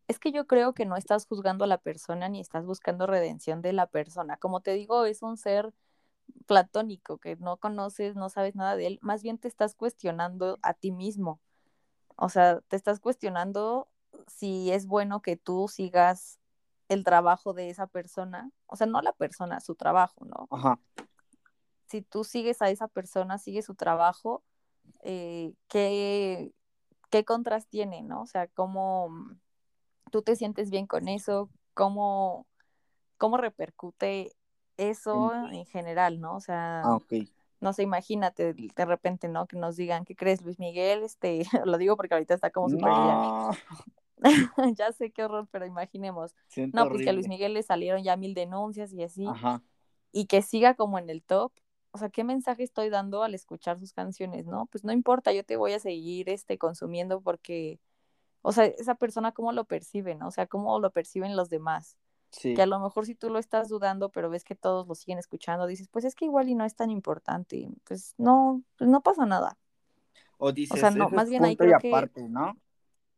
Es que yo creo que no estás juzgando a la persona ni estás buscando redención de la persona. Como te digo, es un ser platónico que no conoces, no sabes nada de él. Más bien te estás cuestionando a ti mismo. O sea, te estás cuestionando si es bueno que tú sigas el trabajo de esa persona. O sea, no la persona, su trabajo, ¿no? Ajá si tú sigues a esa persona, sigues su trabajo, eh, ¿qué, ¿qué contras tiene, no? O sea, ¿cómo tú te sientes bien con eso? ¿Cómo, cómo repercute eso en general, no? O sea, ah, no sé, imagínate de repente, ¿no? Que nos digan, ¿qué crees, Luis Miguel? Este, lo digo porque ahorita está como súper no. ya sé qué horror, pero imaginemos. no, pues que a Luis Miguel le salieron ya mil denuncias y así. Ajá. Y que siga como en el top o sea, ¿qué mensaje estoy dando al escuchar sus canciones, no? Pues no importa, yo te voy a seguir este, consumiendo porque, o sea, esa persona cómo lo percibe, ¿no? O sea, cómo lo perciben los demás. Sí. Que a lo mejor si tú lo estás dudando, pero ves que todos lo siguen escuchando, dices, pues es que igual y no es tan importante, pues no, pues no pasa nada. O dices, o sea, no, más bien ahí creo que ¿no?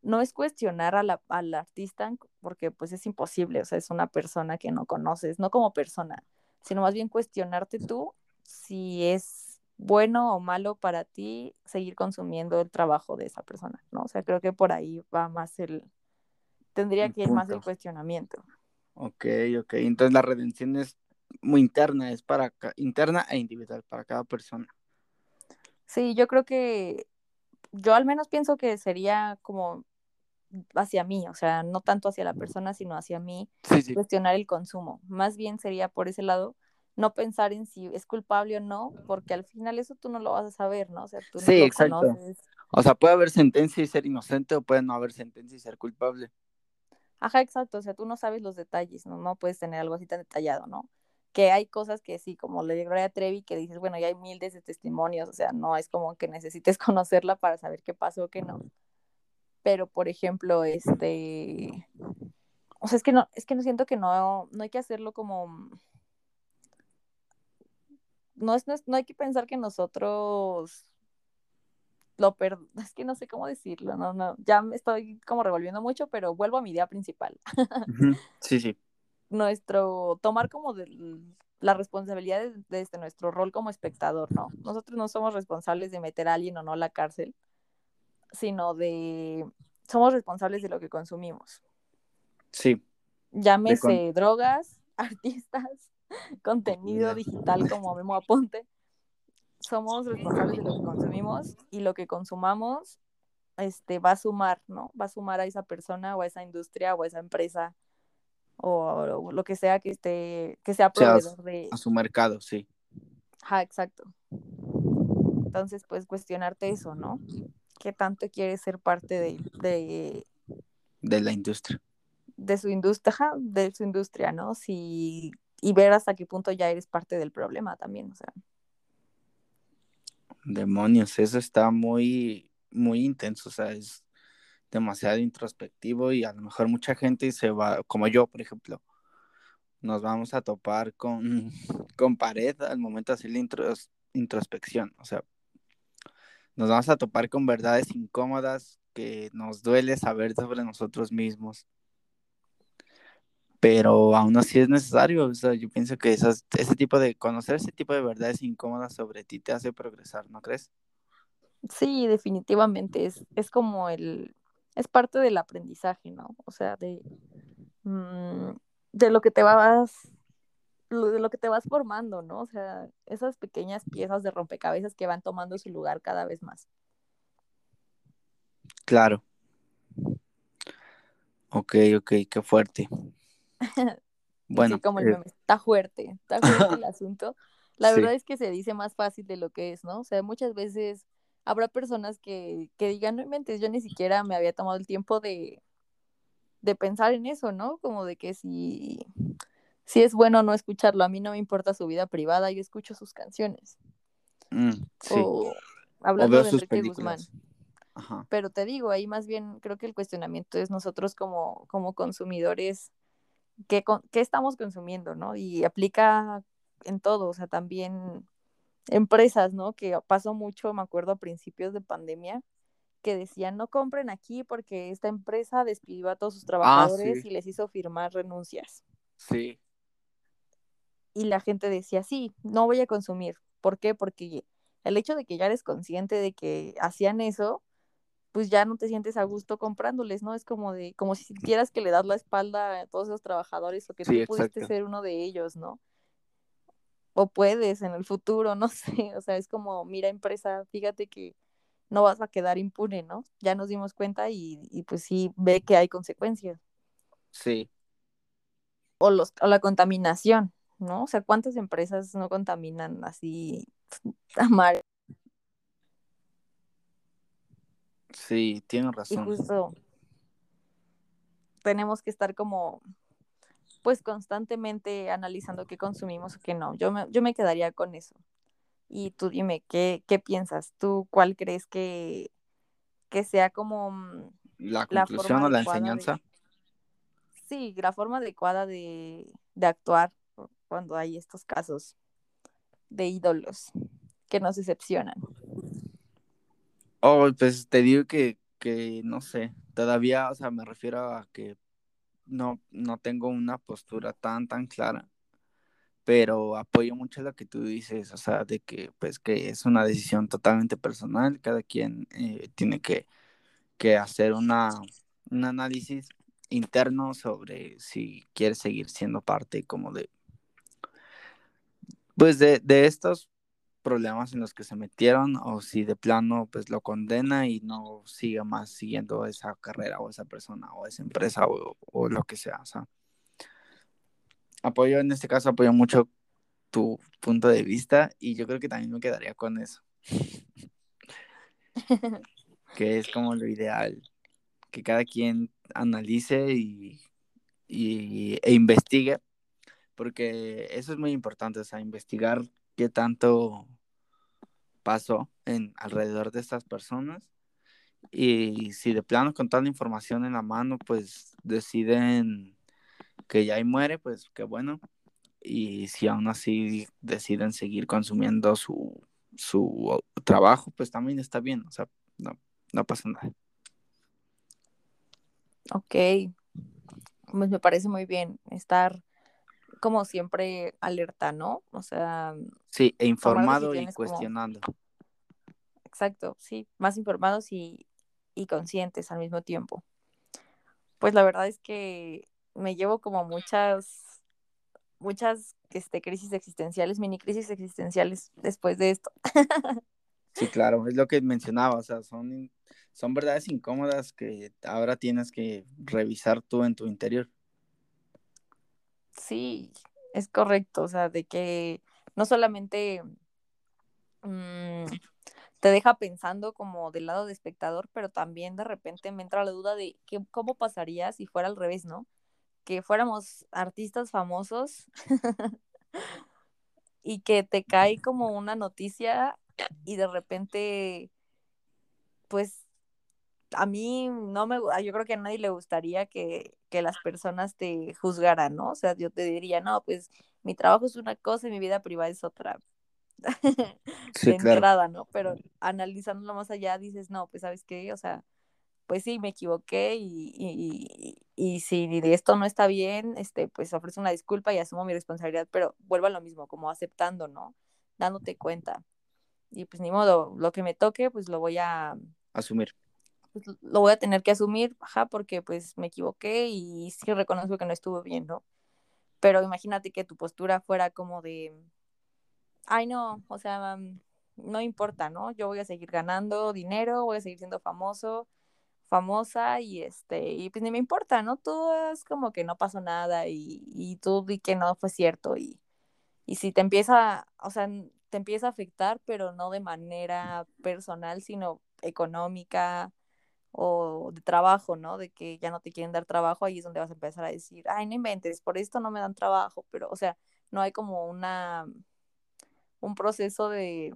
no es cuestionar a la, al artista, porque pues es imposible, o sea, es una persona que no conoces, no como persona, sino más bien cuestionarte tú si es bueno o malo para ti seguir consumiendo el trabajo de esa persona, ¿no? O sea, creo que por ahí va más el, tendría que ir más el cuestionamiento. Ok, ok, entonces la redención es muy interna, es para interna e individual para cada persona. Sí, yo creo que yo al menos pienso que sería como hacia mí, o sea, no tanto hacia la persona, sino hacia mí, cuestionar el consumo. Más bien sería por ese lado, no pensar en si es culpable o no, porque al final eso tú no lo vas a saber, ¿no? O sea, tú no lo conoces. O sea, puede haber sentencia y ser inocente o puede no haber sentencia y ser culpable. Ajá, exacto, o sea, tú no sabes los detalles, ¿no? No puedes tener algo así tan detallado, ¿no? Que hay cosas que sí, como le digo a Trevi, que dices, bueno, ya hay miles de testimonios, o sea, no es como que necesites conocerla para saber qué pasó o qué no. Pero, por ejemplo, este, o sea, es que no, es que no siento que no, no hay que hacerlo como no, es, no, hay que pensar que nosotros lo per... es que no sé cómo decirlo, no, no, ya me estoy como revolviendo mucho, pero vuelvo a mi idea principal. Sí, sí. Nuestro, tomar como de, la responsabilidad desde este, nuestro rol como espectador, ¿no? Nosotros no somos responsables de meter a alguien o no a la cárcel, sino de, somos responsables de lo que consumimos. Sí. Llámese drogas, artistas, contenido digital como Memo Aponte, somos responsables de lo que consumimos y lo que consumamos este, va a sumar, ¿no? Va a sumar a esa persona o a esa industria o a esa empresa o, lo que sea que esté, que sea proveedor de... A su mercado, sí. Ajá, exacto. Entonces, pues cuestionarte eso, ¿no? ¿Qué tanto quieres ser parte de, de... De la industria. De su industria, de su industria, ¿no? Si y ver hasta qué punto ya eres parte del problema también, o sea. Demonios, eso está muy, muy intenso, o sea, es demasiado introspectivo y a lo mejor mucha gente se va, como yo, por ejemplo, nos vamos a topar con, con pared al momento de hacer la introspección, o sea, nos vamos a topar con verdades incómodas que nos duele saber sobre nosotros mismos pero aún así es necesario. O sea, yo pienso que esas, ese tipo de, conocer ese tipo de verdades incómodas sobre ti te hace progresar, ¿no crees? Sí, definitivamente, es, es como el, es parte del aprendizaje, ¿no? O sea, de, mm, de lo que te vas, de lo que te vas formando, ¿no? O sea, esas pequeñas piezas de rompecabezas que van tomando su lugar cada vez más. Claro. Ok, ok, qué fuerte. Bueno, como el eh, meme, está fuerte, está fuerte el asunto. La verdad es que se dice más fácil de lo que es, ¿no? O sea, muchas veces habrá personas que, que digan, no mentes, yo ni siquiera me había tomado el tiempo de, de pensar en eso, ¿no? Como de que si, si es bueno no escucharlo, a mí no me importa su vida privada, yo escucho sus canciones. Mm, sí. O hablando de Enrique Guzmán. Pero te digo, ahí más bien creo que el cuestionamiento es nosotros como, como consumidores, ¿qué, ¿qué estamos consumiendo, no? Y aplica en todo, o sea, también empresas, ¿no? Que pasó mucho, me acuerdo, a principios de pandemia, que decían no compren aquí porque esta empresa despidió a todos sus ah, trabajadores y les hizo firmar renuncias. Sí. Y la gente decía, sí, no voy a consumir. ¿Por qué? Porque el hecho de que ya eres consciente de que hacían eso, pues ya no te sientes a gusto comprándoles, ¿no? Es como de, como si sintieras que le das la espalda a todos esos trabajadores o que tú pudiste ser uno de ellos, ¿no? O puedes en el futuro, no sé, o sea, es como, mira empresa, fíjate que no vas a quedar impune, ¿no? Ya nos dimos cuenta y, y pues sí ve que hay consecuencias. Sí. O, los, o la contaminación, ¿no? O sea, ¿cuántas empresas no contaminan así a mar? Sí, tienes razón. Y justo tenemos que estar como, pues constantemente analizando qué consumimos o qué no. Yo me, yo me quedaría con eso. Y tú dime, ¿qué, qué piensas? ¿Tú cuál crees que, que sea como mm, la conclusión o la enseñanza? Sí, la forma adecuada de, de actuar cuando hay estos casos de ídolos que nos decepcionan. Oh, pues te digo que, que no sé, todavía, o sea, me refiero a que no, no tengo una postura tan, tan clara pero apoyo mucho lo que tú dices, o sea, de que pues que es una decisión totalmente personal, cada quien eh, tiene que, que hacer una, un análisis interno sobre si quiere seguir siendo parte como de, pues de, de estos problemas en los que se metieron o si de plano pues lo condena y no siga más siguiendo esa carrera o esa persona o esa empresa o, o lo que sea, o sea apoyo, en este caso apoyo mucho tu punto de vista y yo creo que también me quedaría con eso. que es como lo ideal, que cada quien analice y, e investigue, porque eso es muy importante, o sea, investigar qué tanto pasó en alrededor de estas personas y si de plano con toda la información en la mano, pues deciden que ya ahí muere, pues qué bueno. Y si aún así deciden seguir consumiendo su, su trabajo, pues también está bien, o sea, no, no pasa nada. Ok, pues me parece muy bien estar como siempre alerta, ¿no? O sea... Sí, e informado y cuestionando. Exacto, sí, más informados y, y conscientes al mismo tiempo. Pues la verdad es que me llevo como muchas, muchas este, crisis existenciales, mini crisis existenciales después de esto. Sí, claro, es lo que mencionaba, o sea, son, son verdades incómodas que ahora tienes que revisar tú en tu interior. Sí, es correcto, o sea, de que no solamente mm, te deja pensando como del lado de espectador, pero también de repente me entra la duda de que, cómo pasaría si fuera al revés, ¿no? que fuéramos artistas famosos y que te cae como una noticia y de repente, pues a mí no me, yo creo que a nadie le gustaría que, las personas te juzgaran, ¿no? O sea, yo te diría, no, pues mi trabajo es una cosa y mi vida privada es otra. de entrada, ¿no? Pero analizándolo más allá dices, no, pues sabes qué, o sea, pues sí, me equivoqué y, si de esto no está bien, este, pues ofrezco una disculpa y asumo mi responsabilidad, pero vuelvo a lo mismo, como aceptando, ¿no? Dándote cuenta. Y pues ni modo, lo que me toque, pues lo voy a... Asumir. Pues, lo voy a tener que asumir, ajá, porque pues me equivoqué y sí reconozco que no estuvo bien, ¿no? Pero imagínate que tu postura fuera como de, ay no, o sea, no importa, ¿no? Yo voy a seguir ganando dinero, voy a seguir siendo famoso, famosa y este, y pues ni me importa, ¿no? Tú es como que no pasó nada y, y tú di que no fue cierto y, y si te empieza, o sea, te empieza a afectar, pero no de manera personal, sino económica o de trabajo, ¿no? De que ya no te quieren dar trabajo, ahí es donde vas a empezar a decir, ay, no inventes, por esto no me dan trabajo, pero, o sea, no hay como una, un proceso de,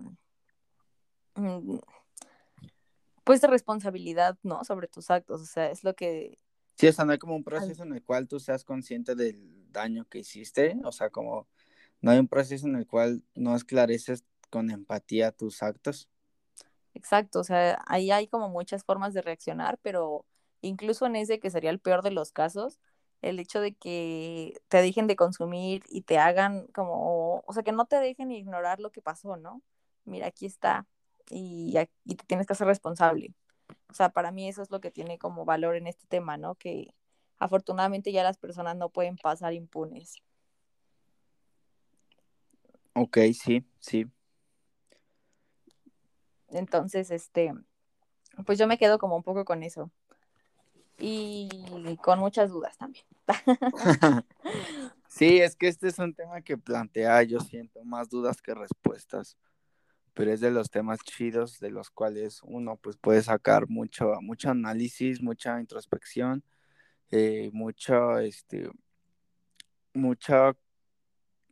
mm, pues de responsabilidad, ¿no? Sobre tus actos, o sea, es lo que... Sí, o sea, no hay como un proceso en el cual tú seas consciente del daño que hiciste, o sea, como no hay un proceso en el cual no esclareces con empatía tus actos. Exacto, o sea, ahí hay como muchas formas de reaccionar, pero incluso en ese que sería el peor de los casos, el hecho de que te dejen de consumir y te hagan como, o sea, que no te dejen ignorar lo que pasó, ¿no? Mira, aquí está y, y te tienes que hacer responsable. O sea, para mí eso es lo que tiene como valor en este tema, ¿no? Que afortunadamente ya las personas no pueden pasar impunes. Ok, sí, sí. Entonces, este, pues yo me quedo como un poco con eso. Y con muchas dudas también. sí, es que este es un tema que plantea, yo siento, más dudas que respuestas. Pero es de los temas chidos de los cuales uno pues puede sacar mucho, mucho análisis, mucha introspección, eh, mucha, este, mucha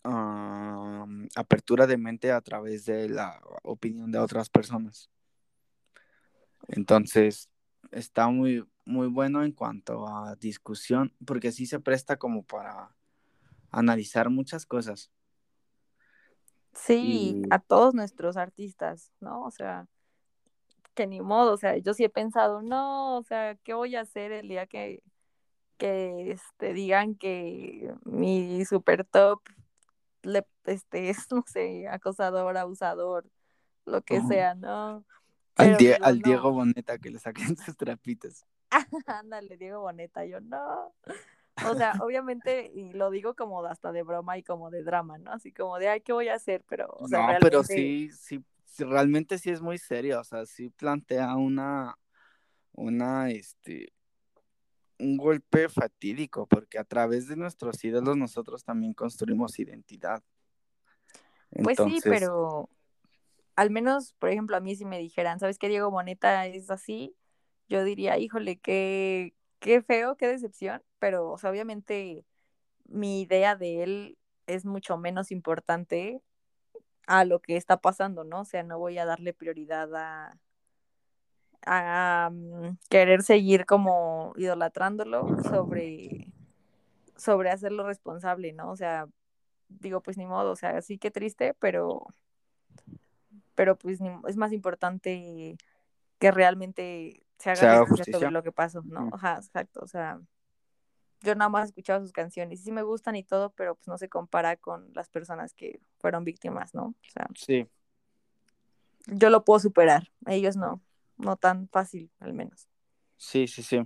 apertura de mente a través de la opinión de otras personas. Entonces, está muy, muy bueno en cuanto a discusión, porque sí se presta como para analizar muchas cosas. Sí, a todos nuestros artistas, ¿no? O sea, que ni modo, o sea, yo sí he pensado, no, o sea, ¿qué voy a hacer el día que, que este, digan que mi super top le, este, es, no sé, acosador, abusador, lo que sea, ¿no? al, al Diego Boneta que le saquen sus trapitos. Ándale, Diego Boneta, yo no. O sea, obviamente, y lo digo como hasta de broma y como de drama, ¿no? Así como de, ay, ¿qué voy a hacer? Pero, o sea, no, pero sí, sí, realmente sí es muy serio, o sea, sí plantea una, una, este, un golpe fatídico, porque a través de nuestros ídolos nosotros también construimos identidad. Pues sí, pero al menos, por ejemplo, a mí si me dijeran, ¿sabes qué, Diego Boneta es así? Yo diría, híjole, qué, qué feo, qué decepción, pero obviamente mi idea de él es mucho menos importante a lo que está pasando, ¿no? O sea, no voy a darle prioridad a, a mm, querer seguir como idolatrándolo sobre, sobre hacerlo responsable, ¿no? O sea, digo, pues ni modo, o sea, sí que triste, pero, pero pues es más importante que realmente se haga, justicia sobre lo que pasó, ¿no? Ajá, exacto, o sea, yo nada más he escuchado sus canciones sí me gustan y todo, pero pues no se compara con las personas que fueron víctimas, ¿no? O sea, sí. Yo lo puedo superar, ellos no no tan fácil, al menos. Sí, sí, sí.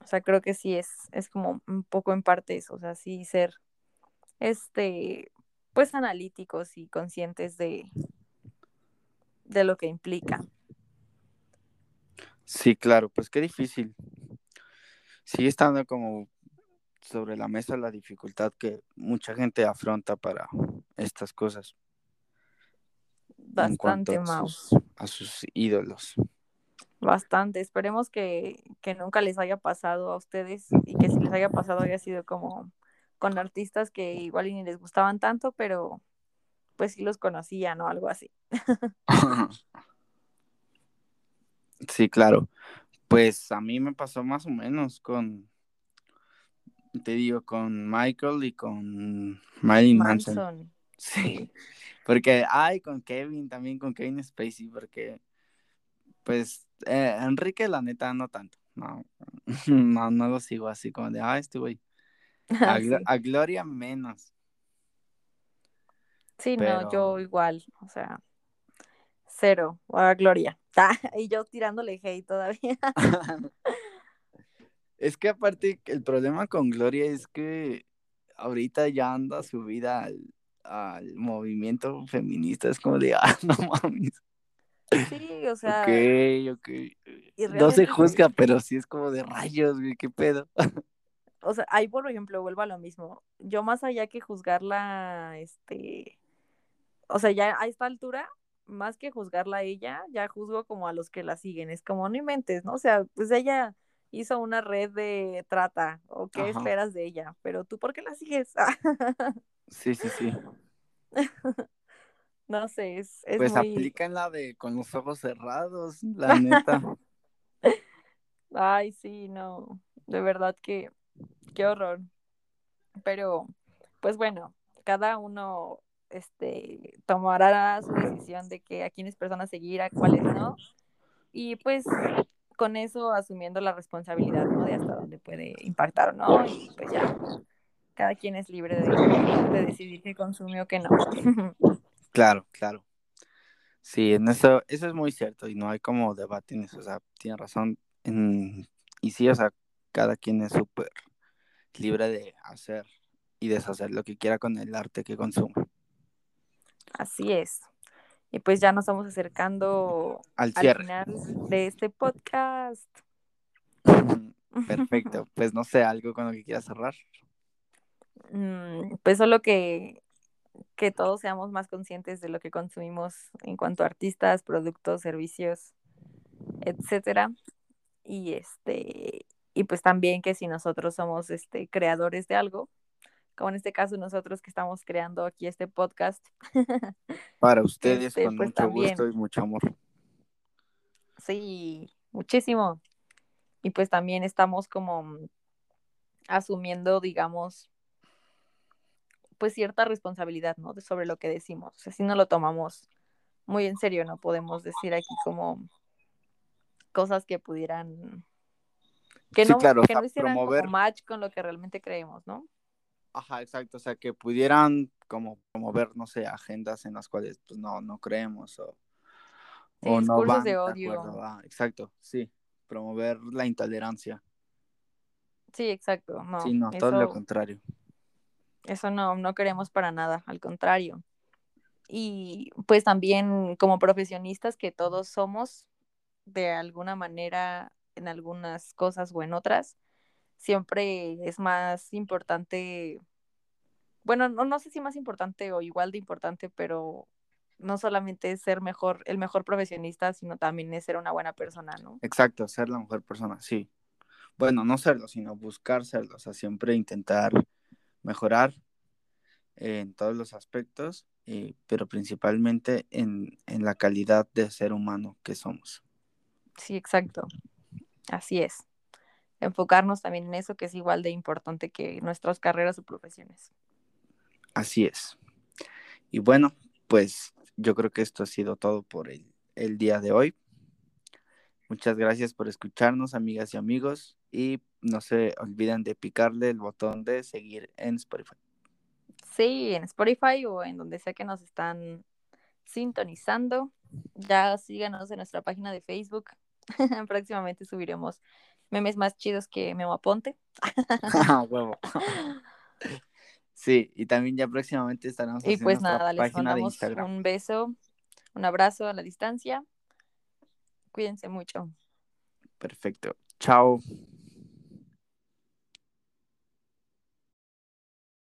O sea, creo que sí es, es como un poco en parte eso, o sea, sí ser, este, pues analíticos y conscientes de, de lo que implica. Sí, claro, pues qué difícil. Sigue estando como sobre la mesa la dificultad que mucha gente afronta para estas cosas. Bastante, Mau. A sus ídolos. Bastante. Esperemos que, nunca les haya pasado a ustedes y que si les haya pasado haya sido como con artistas que igual ni les gustaban tanto, pero pues sí los conocían o algo así. sí, claro. Pues a mí me pasó más o menos con, te digo, con Michael y con Marilyn Manson. Sí. Porque, ay, con Kevin, también con Kevin Spacey, porque, pues, eh, Enrique, la neta, no tanto. No, no, no lo sigo así como de, ah, este güey. A, Gloria menos. Sí, no, yo igual, o sea, cero, a Gloria. y yo tirándole hate todavía. es que aparte, el problema con Gloria es que ahorita ya anda su vida al, al movimiento feminista es como de, ah, no mames. Sí, o sea. Ok, ok. No se juzga, pero sí es como de rayos, güey, qué pedo. O sea, ahí por ejemplo, vuelvo a lo mismo. Yo más allá que juzgarla, este, o sea, ya a esta altura, más que juzgarla a ella, ya juzgo como a los que la siguen. Es como, no inventes, ¿no? O sea, pues ella hizo una red de trata, o qué esperas de ella, pero tú, ¿por qué la sigues? sí, sí, sí. No sé, es, es pues aplican la de con los ojos cerrados, la neta. Ay, sí, no, de verdad que qué horror. Pero, pues bueno, cada uno este tomará su decisión de que a quiénes personas seguir, a cuáles no. Y pues con eso asumiendo la responsabilidad, ¿no? De hasta dónde puede impactar o no. Y pues ya, cada quien es libre de, de decidir qué consume o qué no. Claro, claro. Sí, en eso, eso es muy cierto y no hay como debate en eso, o sea, tiene razón. y sí, o sea, cada quien es súper libre de hacer y deshacer lo que quiera con el arte que consume. Así es. Y pues ya nos estamos acercando al, final de este podcast. Perfecto. Pues no sé, algo con lo que quieras cerrar. Mm, pues solo que que todos seamos más conscientes de lo que consumimos en cuanto a artistas, productos, servicios, etcétera. Y este, y pues también que si nosotros somos este creadores de algo, como en este caso nosotros que estamos creando aquí este podcast. Para ustedes este, con pues mucho gusto y mucho amor. Sí, muchísimo. Y pues también estamos como asumiendo, digamos, pues cierta responsabilidad, ¿no? sobre lo que decimos. O no lo tomamos muy en serio, no podemos decir aquí como cosas que pudieran que no, que no hicieran como match con lo que realmente creemos, ¿no? Ajá, exacto, o sea, que pudieran como promover, no sé, agendas en las cuales pues no, no creemos o, o no van de odio. exacto, sí, promover la intolerancia. Sí, exacto, no. Sí, no, todo lo contrario. Eso no, no queremos para nada, al contrario. Y pues también como profesionistas que todos somos, de alguna manera, en algunas cosas o en otras, siempre es más importante, bueno, no, no sé si más importante o igual de importante, pero no solamente es ser mejor, el mejor profesionista, sino también es ser una buena persona, ¿no? Exacto, ser la mejor persona, sí. Bueno, no serlo, sino buscar serlo, o sea, siempre intentar mejorar en todos los aspectos, eh, pero principalmente en, la calidad de ser humano que somos. Sí, exacto. Así es. Enfocarnos también en eso que es igual de importante que nuestras carreras o profesiones. Así es. Y bueno, pues yo creo que esto ha sido todo por el, el día de hoy. Muchas gracias por escucharnos, amigas y amigos, y no se olviden de picarle el botón de seguir en Spotify. Sí, en Spotify o en donde sea que nos están sintonizando. Ya síganos en nuestra página de Facebook. Próximamente subiremos memes más chidos que Memo Aponte. Huevo. Sí, y también ya próximamente estaremos Y pues nada, les mandamos un beso, un abrazo a la distancia. Cuídense mucho. Perfecto. Chao.